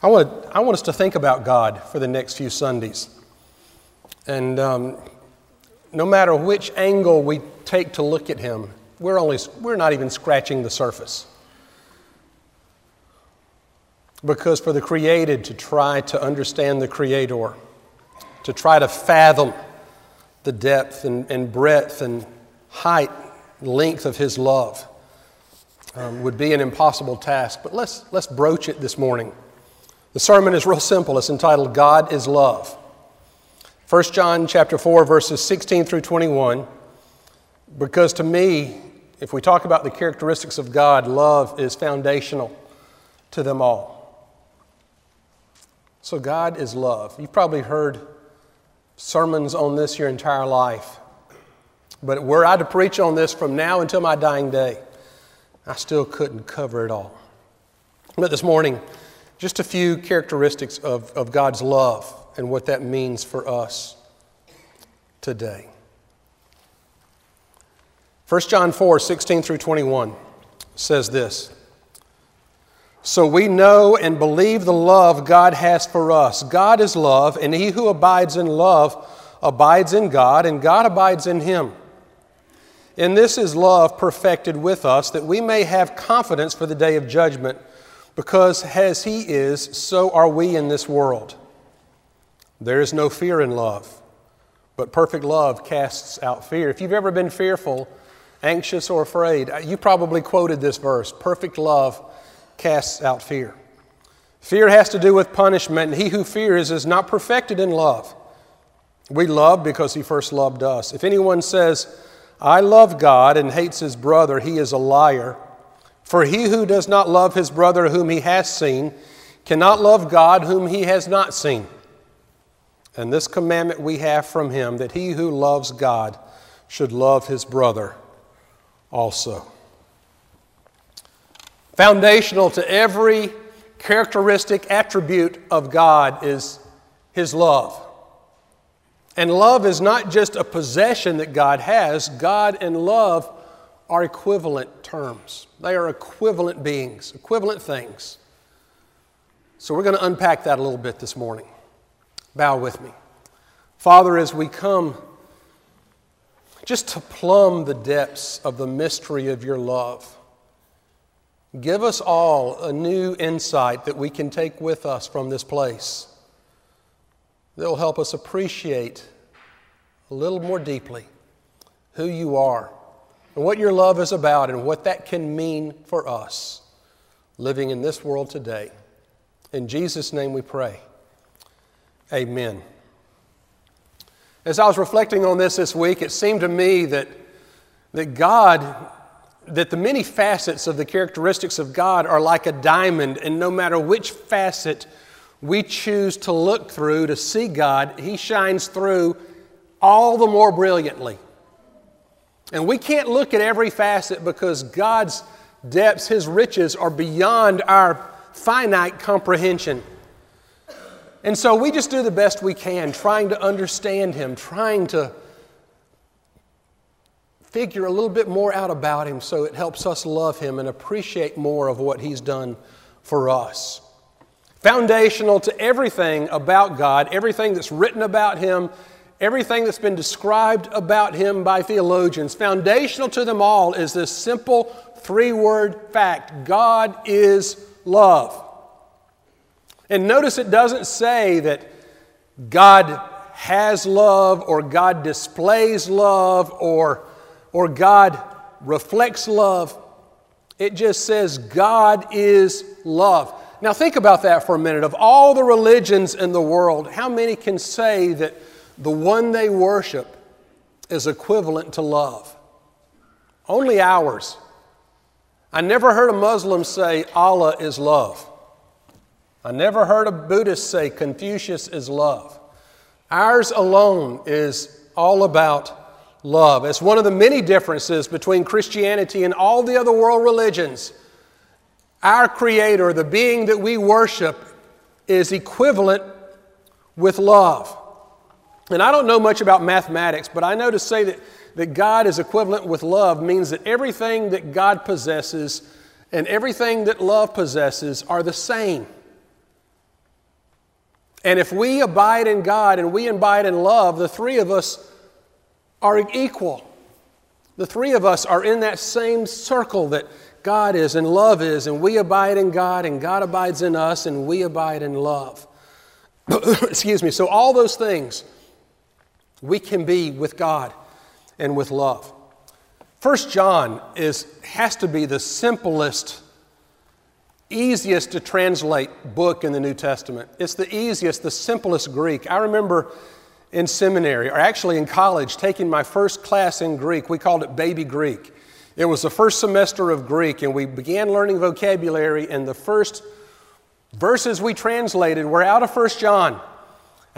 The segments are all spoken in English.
I want, I want us to think about God for the next few Sundays. And um, no matter which angle we take to look at Him, we're, only, we're not even scratching the surface. Because for the created to try to understand the Creator, to try to fathom the depth and, and breadth and height, length of His love, um, would be an impossible task. But let's, let's broach it this morning. The sermon is real simple. It's entitled God is Love. 1 John chapter 4 verses 16 through 21 because to me if we talk about the characteristics of God love is foundational to them all. So God is love. You've probably heard sermons on this your entire life. But were I to preach on this from now until my dying day, I still couldn't cover it all. But this morning, just a few characteristics of, of God's love and what that means for us today. 1 John 4 16 through 21 says this So we know and believe the love God has for us. God is love, and he who abides in love abides in God, and God abides in him. In this is love perfected with us, that we may have confidence for the day of judgment because as He is, so are we in this world. There is no fear in love, but perfect love casts out fear. If you've ever been fearful, anxious, or afraid, uh, you probably quoted this verse perfect love casts out fear. Fear has to do with punishment, and he who fears is not perfected in love. We love because he first loved us. If anyone says, I love God and hates his brother, he is a liar. For he who does not love his brother whom he has seen cannot love God whom he has not seen. And this commandment we have from him that he who loves God should love his brother also. Foundational to every characteristic attribute of God is his love. And love is not just a possession that God has, God and love are equivalent terms. They are equivalent beings, equivalent things. So we're going to unpack that a little bit this morning. Bow with me. Father, as we come just to plumb the depths of the mystery of your love, give us all a new insight that we can take with us from this place that will help us appreciate a little more deeply who you are and what your love is about and what that can mean for us living in this world today. In Jesus' name we pray. Amen. As I was reflecting on this this week, it seemed to me that, that God, that the many facets of the characteristics of God are like a diamond, and no matter which facet we choose to look through to see God, He shines through all the more brilliantly. And we can't look at every facet because God's depths, His riches, are beyond our finite comprehension. And so we just do the best we can, trying to understand Him, trying to figure a little bit more out about Him so it helps us love Him and appreciate more of what He's done for us. Foundational to everything about God, everything that's written about Him, everything that's been described about him by theologians, foundational to them all is this simple three word fact God is love. And notice it doesn't say that God has love or God displays love or, or God reflects love. It just says God is love. Now, think about that for a minute. Of all the religions in the world, how many can say that the one they worship is equivalent to love. Only ours. I never heard a Muslim say Allah is love. I never heard a Buddhist say Confucius is love. Ours alone is all about love. It's one of the many differences between Christianity and all the other world religions. Our Creator, the being that we worship, is equivalent with love. And I don't know much about mathematics, but I know to say that, that God is equivalent with love means that everything that God possesses and everything that love possesses are the same. And if we abide in God and we abide in love, the three of us are equal. The three of us are in that same circle that God is and love is, and we abide in God and God abides in us and we abide in love. Excuse me. So, all those things we can be with God and with love. First John is, has to be the simplest, easiest to translate book in the New Testament. It's the easiest, the simplest Greek. I remember in seminary, or actually in college, taking my first class in Greek. We called it baby Greek. It was the first semester of Greek, and we began learning vocabulary, and the first verses we translated were out of First John.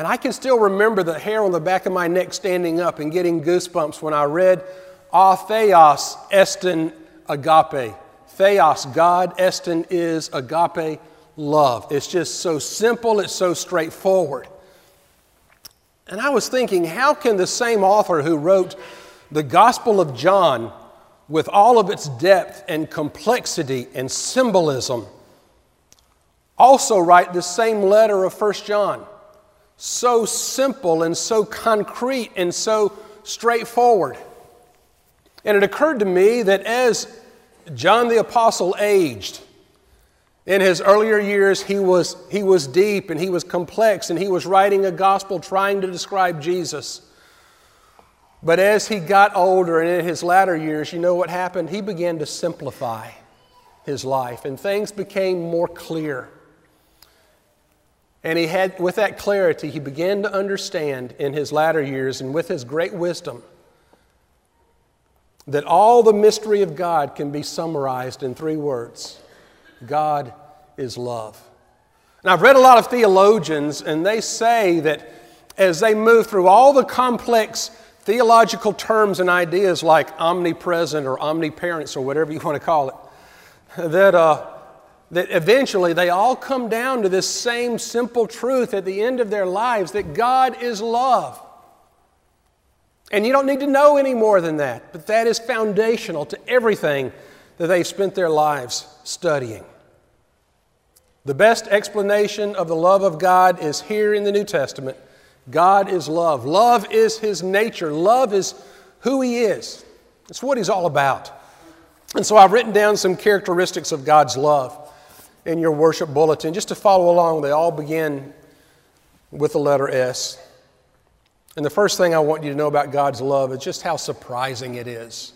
And I can still remember the hair on the back of my neck standing up and getting goosebumps when I read, A theos estin agape. Theos, God, estin is agape, love. It's just so simple, it's so straightforward. And I was thinking, how can the same author who wrote the Gospel of John with all of its depth and complexity and symbolism also write the same letter of First John? So simple and so concrete and so straightforward. And it occurred to me that as John the Apostle aged, in his earlier years, he was, he was deep and he was complex and he was writing a gospel trying to describe Jesus. But as he got older and in his latter years, you know what happened? He began to simplify his life and things became more clear. And he had, with that clarity, he began to understand in his latter years and with his great wisdom that all the mystery of God can be summarized in three words God is love. Now, I've read a lot of theologians, and they say that as they move through all the complex theological terms and ideas like omnipresent or omniparence or whatever you want to call it, that, uh, that eventually they all come down to this same simple truth at the end of their lives that God is love. And you don't need to know any more than that, but that is foundational to everything that they've spent their lives studying. The best explanation of the love of God is here in the New Testament. God is love. Love is His nature. Love is who He is. It's what He's all about. And so I've written down some characteristics of God's love in your worship bulletin just to follow along. They all begin with the letter S. And the first thing I want you to know about God's love is just how surprising it is.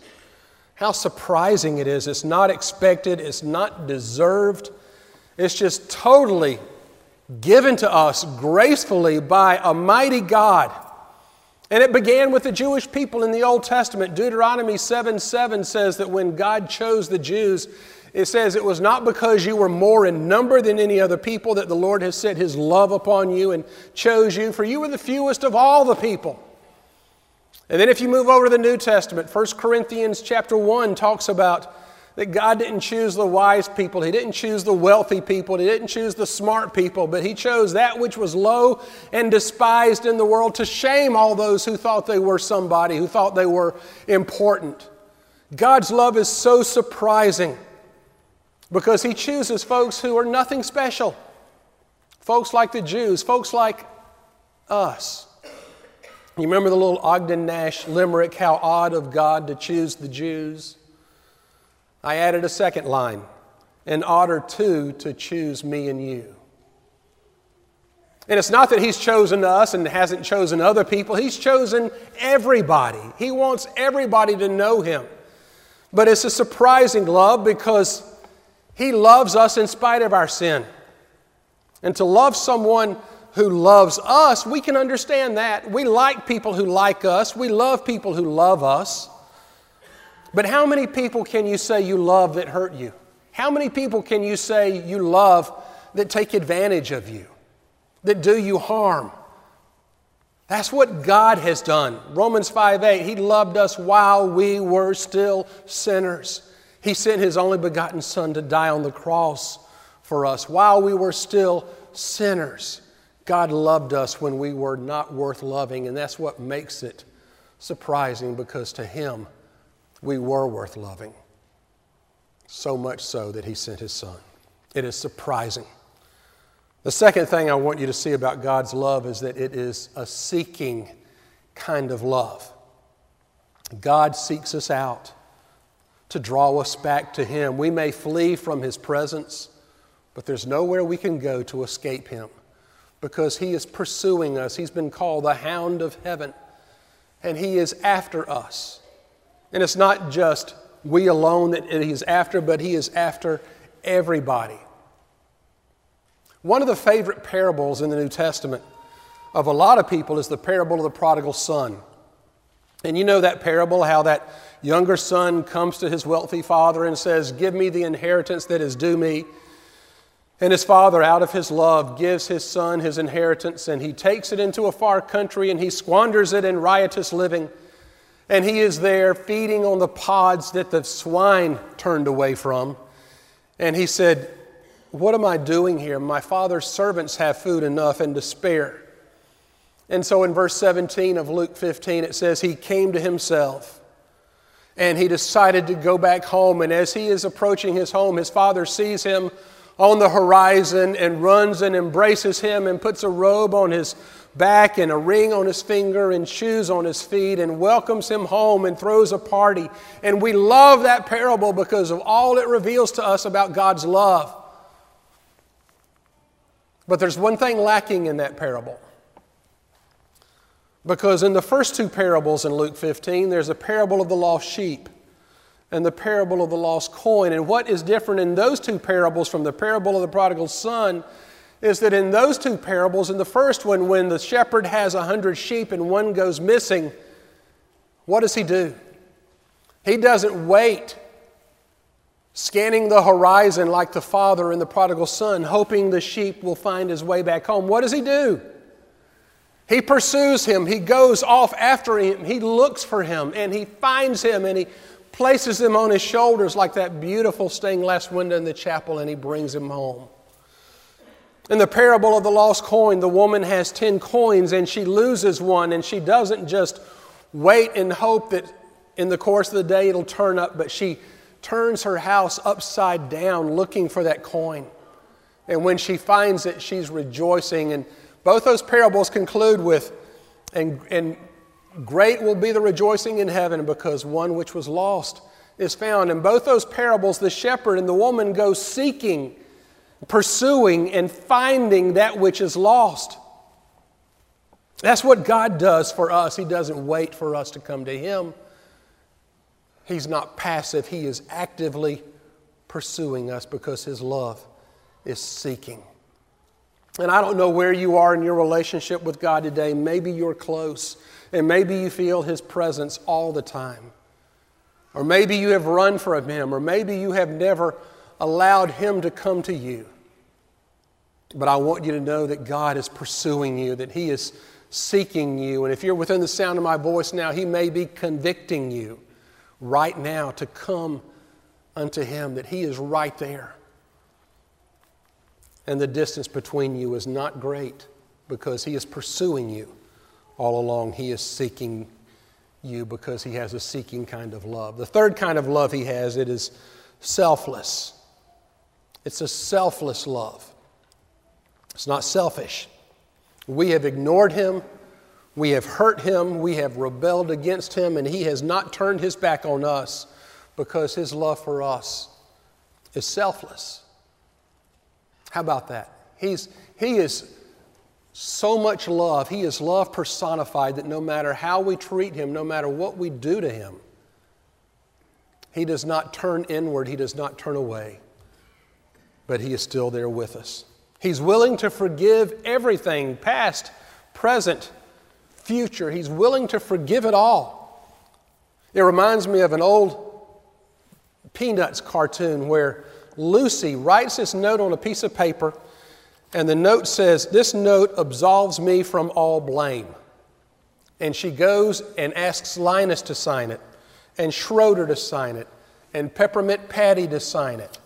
How surprising it is. It's not expected, it's not deserved, it's just totally given to us gracefully by a mighty God. And it began with the Jewish people in the Old Testament. Deuteronomy 7 7 says that when God chose the Jews, it says it was not because you were more in number than any other people that the Lord has set his love upon you and chose you, for you were the fewest of all the people. And then if you move over to the New Testament, 1 Corinthians chapter 1 talks about that God didn't choose the wise people, He didn't choose the wealthy people, He didn't choose the smart people, but He chose that which was low and despised in the world to shame all those who thought they were somebody, who thought they were important. God's love is so surprising because He chooses folks who are nothing special. Folks like the Jews, folks like us. You remember the little Ogden Nash limerick, how odd of God to choose the Jews? I added a second line, An odder to to choose me and you. And it's not that he's chosen us and hasn't chosen other people. He's chosen everybody. He wants everybody to know him. But it's a surprising love because he loves us in spite of our sin. And to love someone who loves us, we can understand that. We like people who like us, we love people who love us. But how many people can you say you love that hurt you? How many people can you say you love that take advantage of you, that do you harm? That's what God has done. Romans 5 8, He loved us while we were still sinners. He sent His only begotten Son to die on the cross for us while we were still sinners. God loved us when we were not worth loving, and that's what makes it surprising because to Him, we were worth loving. So much so that he sent his son. It is surprising The second thing I want you to see about God's love is that it is a seeking kind of love. God seeks us out to draw us back to Him. We may flee from His presence, but there's nowhere we can go to escape Him because He is pursuing us. He's been called the hound of heaven, and He is after us. And it's not just we alone that He's after, but He is after everybody. One of the favorite parables in the New Testament of a lot of people is the parable of the prodigal son. And you know that parable, how that younger son comes to his wealthy father and says, Give me the inheritance that is due me. And his father, out of his love, gives his son his inheritance, and he takes it into a far country and he squanders it in riotous living. And he is there feeding on the pods that the swine turned away from. And he said, what am I doing here? My father's servants have food enough and to spare. And so in verse 17 of Luke 15, it says, He came to himself and he decided to go back home. And as he is approaching his home, his father sees him on the horizon and runs and embraces him and puts a robe on his back and a ring on his finger and shoes on his feet and welcomes him home and throws a party. And we love that parable because of all it reveals to us about God's love. But there's one thing lacking in that parable. Because in the first two parables in Luke 15, there's a parable of the lost sheep and the parable of the lost coin. And what is different in those two parables from the parable of the prodigal son is that in those two parables, in the first one, when the shepherd has a hundred sheep and one goes missing, what does he do? He doesn't wait scanning the horizon like the father and the prodigal son, hoping the sheep will find his way back home. What does he do? He pursues him, he goes off after him, he looks for him, and he finds him, and he places him on his shoulders like that beautiful stained glass window in the chapel, and he brings him home. In the parable of the lost coin, the woman has 10 coins and she loses one, and she doesn't just wait and hope that in the course of the day it'll turn up, but she turns her house upside down looking for that coin. And when she finds it, she's rejoicing. And both those parables conclude with, and, and great will be the rejoicing in heaven because one which was lost is found. In both those parables, the shepherd and the woman go seeking, pursuing, and finding that which is lost. That's what God does for us. He doesn't wait for us to come to Him. He's not passive, He is actively pursuing us because His love is seeking. And I don't know where you are in your relationship with God today. Maybe you're close, and maybe you feel His presence all the time. Or maybe you have run from Him, or maybe you have never allowed Him to come to you. But I want you to know that God is pursuing you, that He is seeking you. And if you're within the sound of my voice now, He may be convicting you right now to come unto Him, that He is right there. And the distance between you is not great because He is pursuing you all along. He is seeking you because He has a seeking kind of love. The third kind of love He has, it is selfless. It's a selfless love. It's not selfish. We have ignored Him we have hurt him, we have rebelled against him, and he has not turned his back on us because his love for us is selfless. How about that? He's, he is so much love. He is love personified that no matter how we treat him, no matter what we do to him, he does not turn inward, he does not turn away, but he is still there with us. He's willing to forgive everything, past, present, future. He's willing to forgive it all. It reminds me of an old Peanuts cartoon where Lucy writes this note on a piece of paper, and the note says, This note absolves me from all blame. And she goes and asks Linus to sign it, and Schroeder to sign it, and Peppermint Patty to sign it.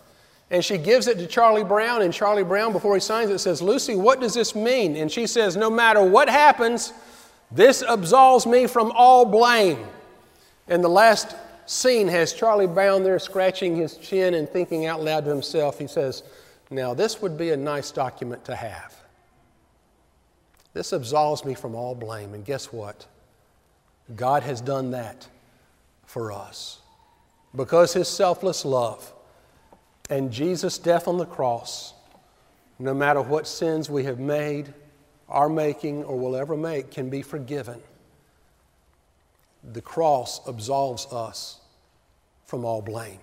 And she gives it to Charlie Brown, and Charlie Brown, before he signs it, says, Lucy, what does this mean? And she says, No matter what happens, this absolves me from all blame. And the last scene has Charlie Brown there scratching his chin and thinking out loud to himself. He says, Now, this would be a nice document to have. This absolves me from all blame. And guess what? God has done that for us. Because his selfless love and Jesus' death on the cross, no matter what sins we have made, are making, or will ever make, can be forgiven. The cross absolves us from all blame.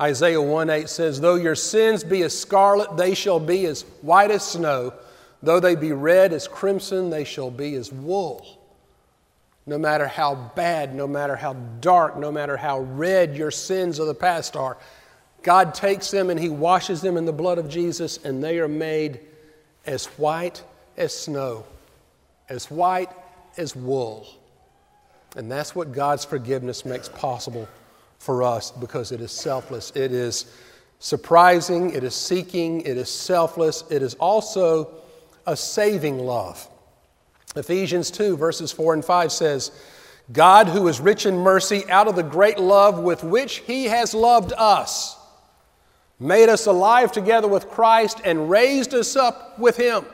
Isaiah 1 8 says, Though your sins be as scarlet, they shall be as white as snow. Though they be red as crimson, they shall be as wool. No matter how bad, no matter how dark, no matter how red your sins of the past are, God takes them and He washes them in the blood of Jesus, and they are made as white as snow, as white as wool. And that's what God's forgiveness makes possible for us because it is selfless. It is surprising, it is seeking, it is selfless, it is also a saving love. Ephesians 2, verses 4 and 5 says, God, who is rich in mercy, out of the great love with which He has loved us, made us alive together with Christ and raised us up with Him.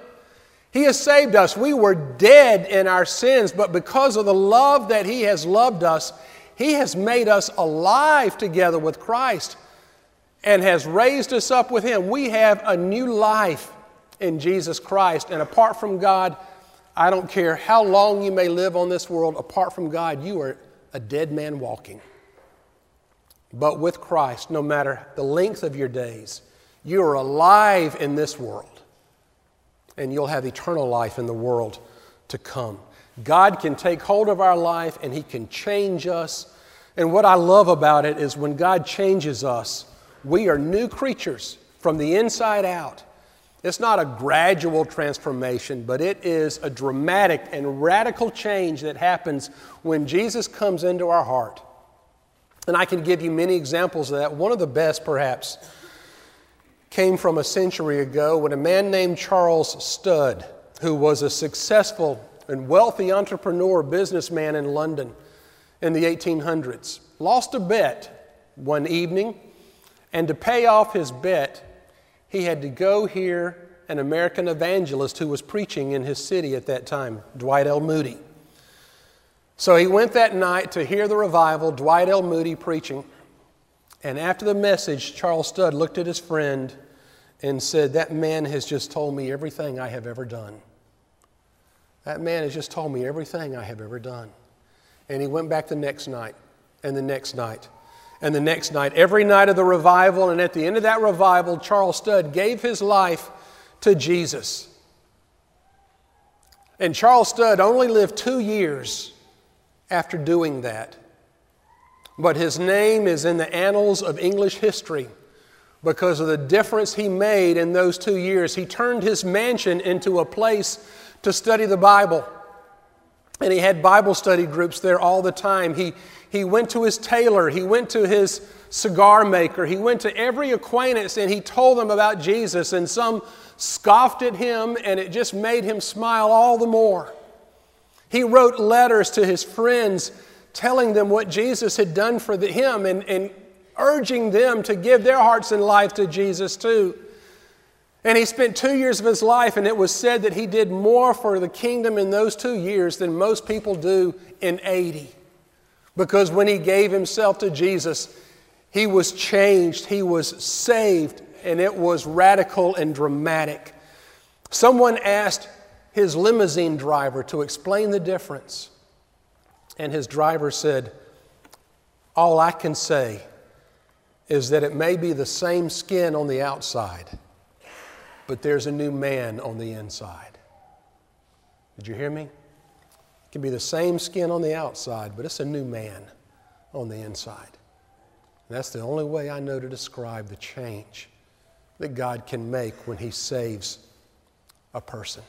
He has saved us. We were dead in our sins, but because of the love that He has loved us, He has made us alive together with Christ and has raised us up with Him. We have a new life in Jesus Christ. And apart from God, I don't care how long you may live on this world, apart from God, you are a dead man walking. But with Christ, no matter the length of your days, you are alive in this world, and you'll have eternal life in the world to come. God can take hold of our life and He can change us. And what I love about it is when God changes us, we are new creatures from the inside out. It's not a gradual transformation, but it is a dramatic and radical change that happens when Jesus comes into our heart. And I can give you many examples of that. One of the best, perhaps, came from a century ago when a man named Charles Studd, who was a successful and wealthy entrepreneur businessman in London in the 1800s, lost a bet one evening, and to pay off his bet, he had to go hear an American evangelist who was preaching in his city at that time, Dwight L. Moody. So he went that night to hear the revival, Dwight L. Moody preaching. And after the message, Charles Studd looked at his friend and said, That man has just told me everything I have ever done. That man has just told me everything I have ever done. And he went back the next night and the next night and the next night, every night of the revival. And at the end of that revival, Charles Studd gave his life to Jesus. And Charles Studd only lived two years after doing that. But his name is in the annals of English history because of the difference he made in those two years. He turned his mansion into a place to study the Bible. And he had Bible study groups there all the time. He, he went to his tailor, he went to his cigar maker, he went to every acquaintance and he told them about Jesus. And some scoffed at him, and it just made him smile all the more. He wrote letters to his friends telling them what Jesus had done for the, him and, and urging them to give their hearts and life to Jesus too. And he spent two years of his life, and it was said that he did more for the kingdom in those two years than most people do in 80. Because when he gave himself to Jesus, he was changed, he was saved, and it was radical and dramatic. Someone asked his limousine driver to explain the difference, and his driver said, All I can say is that it may be the same skin on the outside, but there's a new man on the inside. Did you hear me? It can be the same skin on the outside, but it's a new man on the inside. And that's the only way I know to describe the change that God can make when He saves a person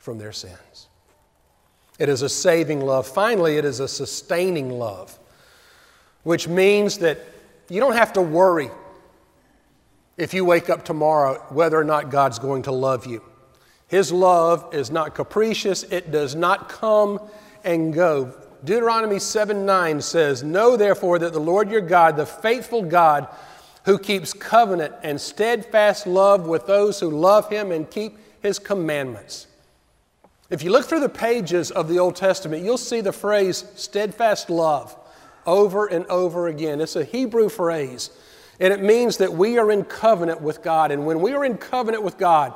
from their sins. It is a saving love. Finally, it is a sustaining love, which means that you don't have to worry if you wake up tomorrow whether or not God's going to love you. His love is not capricious, it does not come and go. Deuteronomy 7 9 says, Know therefore that the Lord your God, the faithful God, who keeps covenant and steadfast love with those who love him and keep his commandments. If you look through the pages of the Old Testament, you'll see the phrase steadfast love over and over again. It's a Hebrew phrase, and it means that we are in covenant with God. And when we are in covenant with God,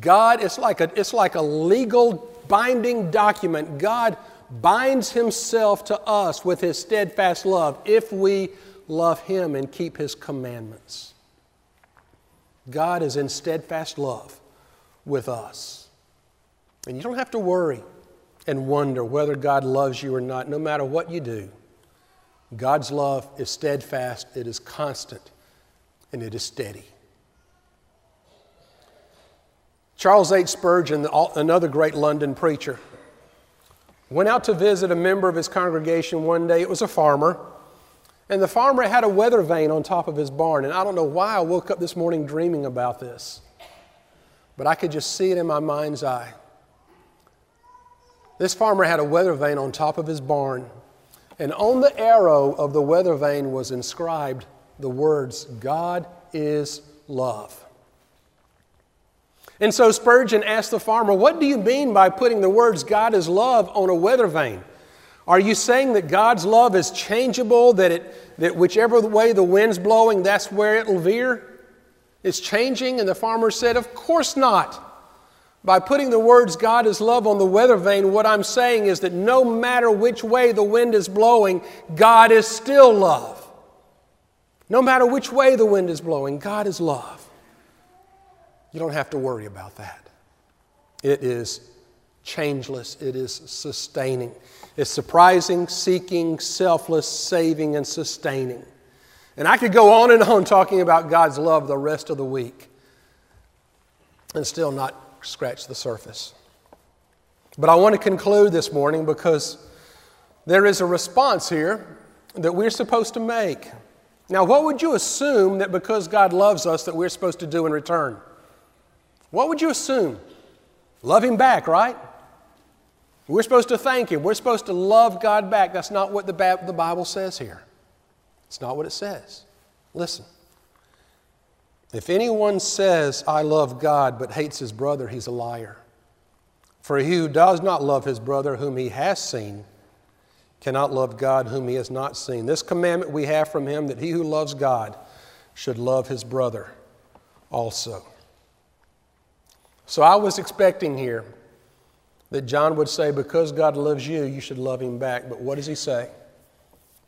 God is like a, it's like a legal binding document. God binds Himself to us with His steadfast love if we love Him and keep His commandments. God is in steadfast love with us. And you don't have to worry and wonder whether God loves you or not, no matter what you do. God's love is steadfast, it is constant, and it is steady. Charles H. Spurgeon, another great London preacher, went out to visit a member of his congregation one day. It was a farmer. And the farmer had a weather vane on top of his barn. And I don't know why I woke up this morning dreaming about this, but I could just see it in my mind's eye. This farmer had a weather vane on top of his barn. And on the arrow of the weather vane was inscribed the words, God is love. And so Spurgeon asked the farmer, What do you mean by putting the words God is love on a weather vane? Are you saying that God's love is changeable, that, it, that whichever way the wind's blowing, that's where it'll veer? It's changing? And the farmer said, Of course not. By putting the words God is love on the weather vane, what I'm saying is that no matter which way the wind is blowing, God is still love. No matter which way the wind is blowing, God is love. You don't have to worry about that. It is changeless, it is sustaining. It's surprising, seeking, selfless, saving, and sustaining. And I could go on and on talking about God's love the rest of the week and still not scratch the surface. But I want to conclude this morning because there is a response here that we're supposed to make. Now, what would you assume that because God loves us that we're supposed to do in return? What would you assume? Love Him back, right? We're supposed to thank Him. We're supposed to love God back. That's not what the Bible says here. It's not what it says. Listen. If anyone says, I love God, but hates his brother, he's a liar. For he who does not love his brother whom he has seen cannot love God whom he has not seen. This commandment we have from him that he who loves God should love his brother also. So I was expecting here that John would say, Because God loves you, you should love him back. But what does he say?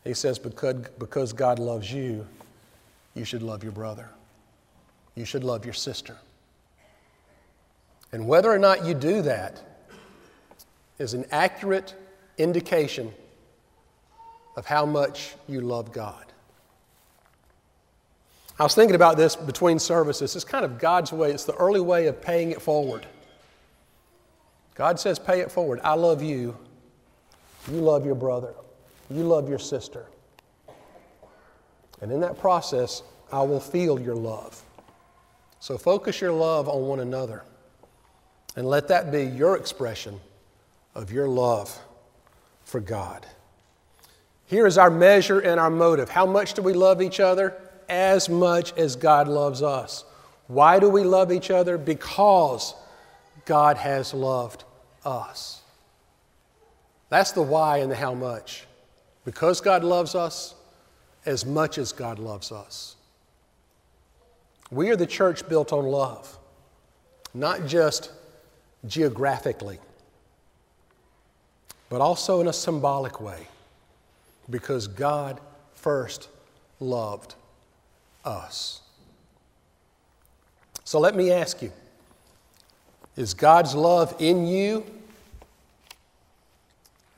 He says, Because, because God loves you, you should love your brother. You should love your sister. And whether or not you do that is an accurate indication of how much you love God. I was thinking about this between services. It's kind of God's way, it's the early way of paying it forward. God says, Pay it forward. I love you. You love your brother. You love your sister. And in that process, I will feel your love. So focus your love on one another and let that be your expression of your love for God. Here is our measure and our motive. How much do we love each other? as much as God loves us. Why do we love each other? Because God has loved us. That's the why and the how much. Because God loves us as much as God loves us. We are the church built on love, not just geographically, but also in a symbolic way, because God first loved us. So let me ask you Is God's love in you?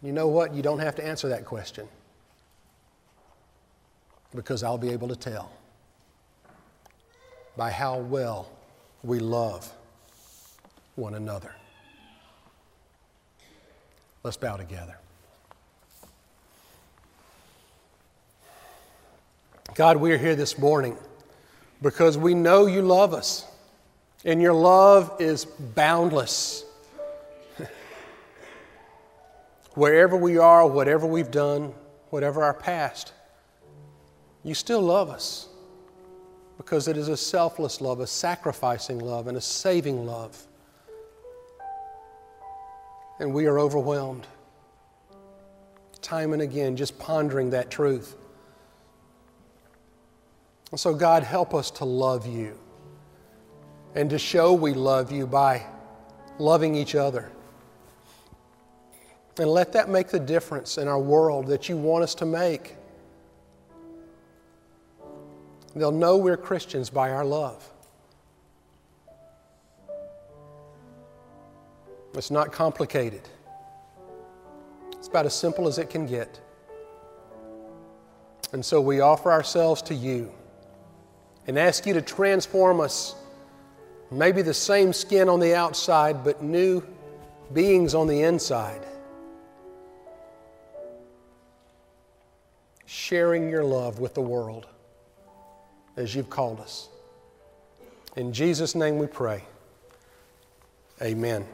You know what? You don't have to answer that question because I'll be able to tell by how well we love one another. Let's bow together. God, we are here this morning because we know you love us, and your love is boundless. Wherever we are, whatever we've done, whatever our past, you still love us. Because it is a selfless love, a sacrificing love, and a saving love. And we are overwhelmed time and again just pondering that truth. And so, God, help us to love you and to show we love you by loving each other. And let that make the difference in our world that you want us to make. They'll know we're Christians by our love. It's not complicated. It's about as simple as it can get. And so we offer ourselves to you and ask you to transform us. Maybe the same skin on the outside, but new beings on the inside. Sharing your love with the world as you've called us. In Jesus' name we pray. Amen.